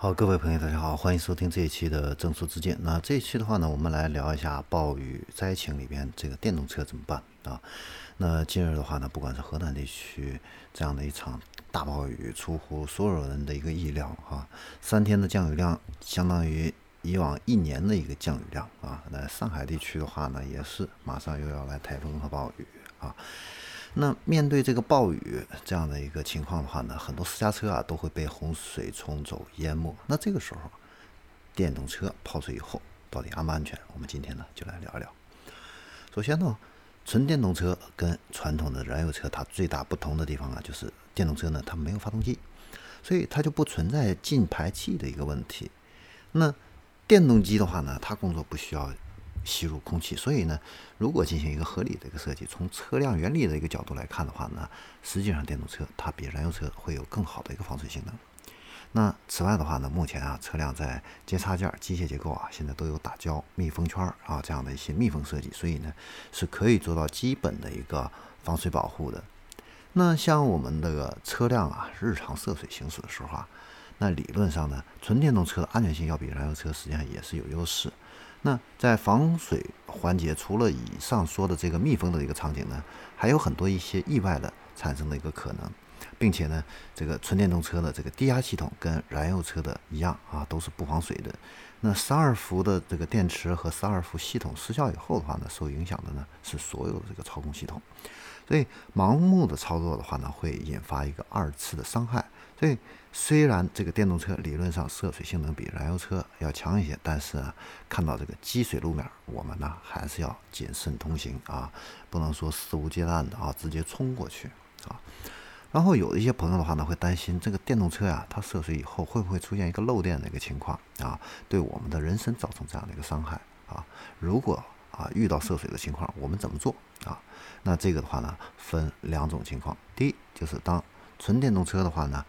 好，各位朋友，大家好，欢迎收听这一期的正说之见。那这一期的话呢，我们来聊一下暴雨灾情里边这个电动车怎么办啊？那近日的话呢，不管是河南地区这样的一场大暴雨，出乎所有人的一个意料哈，三天的降雨量相当于以往一年的一个降雨量啊。那上海地区的话呢，也是马上又要来台风和暴雨啊。那面对这个暴雨这样的一个情况的话呢，很多私家车啊都会被洪水冲走、淹没。那这个时候，电动车泡水以后到底安不安全？我们今天呢就来聊一聊。首先呢，纯电动车跟传统的燃油车它最大不同的地方啊，就是电动车呢它没有发动机，所以它就不存在进排气的一个问题。那电动机的话呢，它工作不需要。吸入空气，所以呢，如果进行一个合理的一个设计，从车辆原理的一个角度来看的话呢，实际上电动车它比燃油车会有更好的一个防水性能。那此外的话呢，目前啊，车辆在接插件、机械结构啊，现在都有打胶、密封圈啊这样的一些密封设计，所以呢，是可以做到基本的一个防水保护的。那像我们这个车辆啊，日常涉水行驶的时候啊，那理论上呢，纯电动车的安全性要比燃油车实际上也是有优势。那在防水环节，除了以上说的这个密封的一个场景呢，还有很多一些意外的产生的一个可能，并且呢，这个纯电动车的这个低压系统跟燃油车的一样啊，都是不防水的。那十二伏的这个电池和十二伏系统失效以后的话呢，受影响的呢是所有的这个操控系统，所以盲目的操作的话呢，会引发一个二次的伤害。所以，虽然这个电动车理论上涉水性能比燃油车要强一些，但是啊，看到这个积水路面，我们呢还是要谨慎通行啊，不能说肆无忌惮的啊直接冲过去啊。然后有一些朋友的话呢，会担心这个电动车呀，它涉水以后会不会出现一个漏电的一个情况啊，对我们的人身造成这样的一个伤害啊？如果啊遇到涉水的情况，我们怎么做啊？那这个的话呢，分两种情况，第一就是当纯电动车的话呢。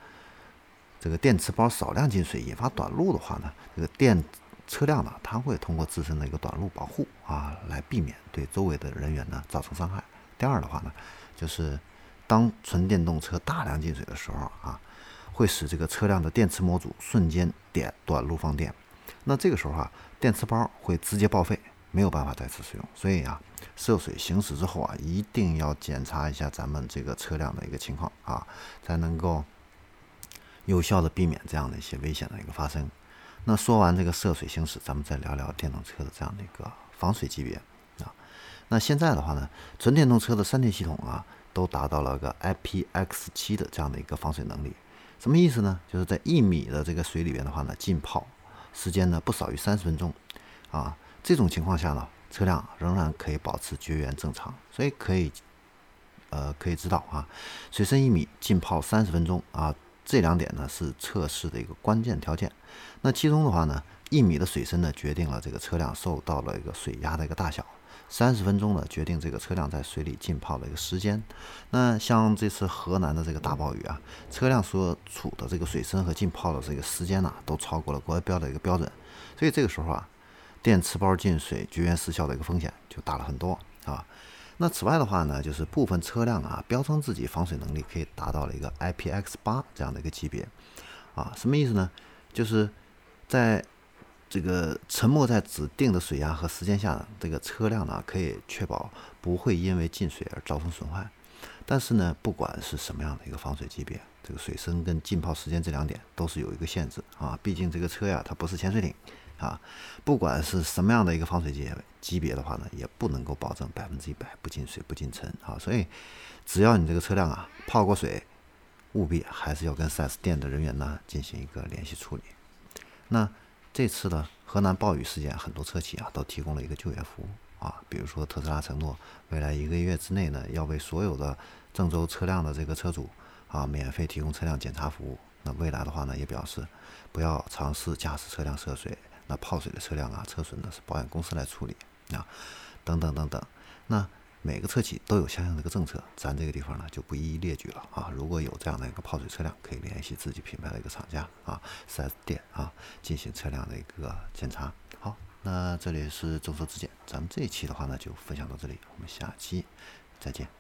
这个电池包少量进水引发短路的话呢，这个电车辆呢，它会通过自身的一个短路保护啊，来避免对周围的人员呢造成伤害。第二的话呢，就是当纯电动车大量进水的时候啊，会使这个车辆的电池模组瞬间点短路放电，那这个时候啊，电池包会直接报废，没有办法再次使用。所以啊，涉水行驶之后啊，一定要检查一下咱们这个车辆的一个情况啊，才能够。有效的避免这样的一些危险的一个发生。那说完这个涉水行驶，咱们再聊聊电动车的这样的一个防水级别啊。那现在的话呢，纯电动车的三电系统啊，都达到了个 IPX7 的这样的一个防水能力。什么意思呢？就是在一米的这个水里边的话呢，浸泡时间呢不少于三十分钟啊。这种情况下呢，车辆仍然可以保持绝缘正常。所以可以呃可以知道啊，水深一米浸泡三十分钟啊。这两点呢是测试的一个关键条件。那其中的话呢，一米的水深呢决定了这个车辆受到了一个水压的一个大小，三十分钟呢决定这个车辆在水里浸泡的一个时间。那像这次河南的这个大暴雨啊，车辆所处的这个水深和浸泡的这个时间呢都超过了国标的一个标准，所以这个时候啊，电池包进水绝缘失效的一个风险就大了很多啊。那此外的话呢，就是部分车辆啊，标称自己防水能力可以达到了一个 IPX 八这样的一个级别，啊，什么意思呢？就是在这个沉没在指定的水压和时间下，这个车辆呢可以确保不会因为进水而造成损坏。但是呢，不管是什么样的一个防水级别，这个水深跟浸泡时间这两点都是有一个限制啊，毕竟这个车呀，它不是潜水艇。啊，不管是什么样的一个防水级级别的话呢，也不能够保证百分之一百不进水不进尘啊。所以，只要你这个车辆啊泡过水，务必还是要跟 4S 店的人员呢进行一个联系处理。那这次的河南暴雨事件，很多车企啊都提供了一个救援服务啊，比如说特斯拉承诺未来一个月之内呢，要为所有的郑州车辆的这个车主啊免费提供车辆检查服务。那未来的话呢，也表示不要尝试驾驶车辆涉水。那泡水的车辆啊，车损呢是保险公司来处理啊，等等等等。那每个车企都有相应的一个政策，咱这个地方呢就不一一列举了啊。如果有这样的一个泡水车辆，可以联系自己品牌的一个厂家啊，4S 店啊，进行车辆的一个检查。好，那这里是众说之见，咱们这一期的话呢就分享到这里，我们下期再见。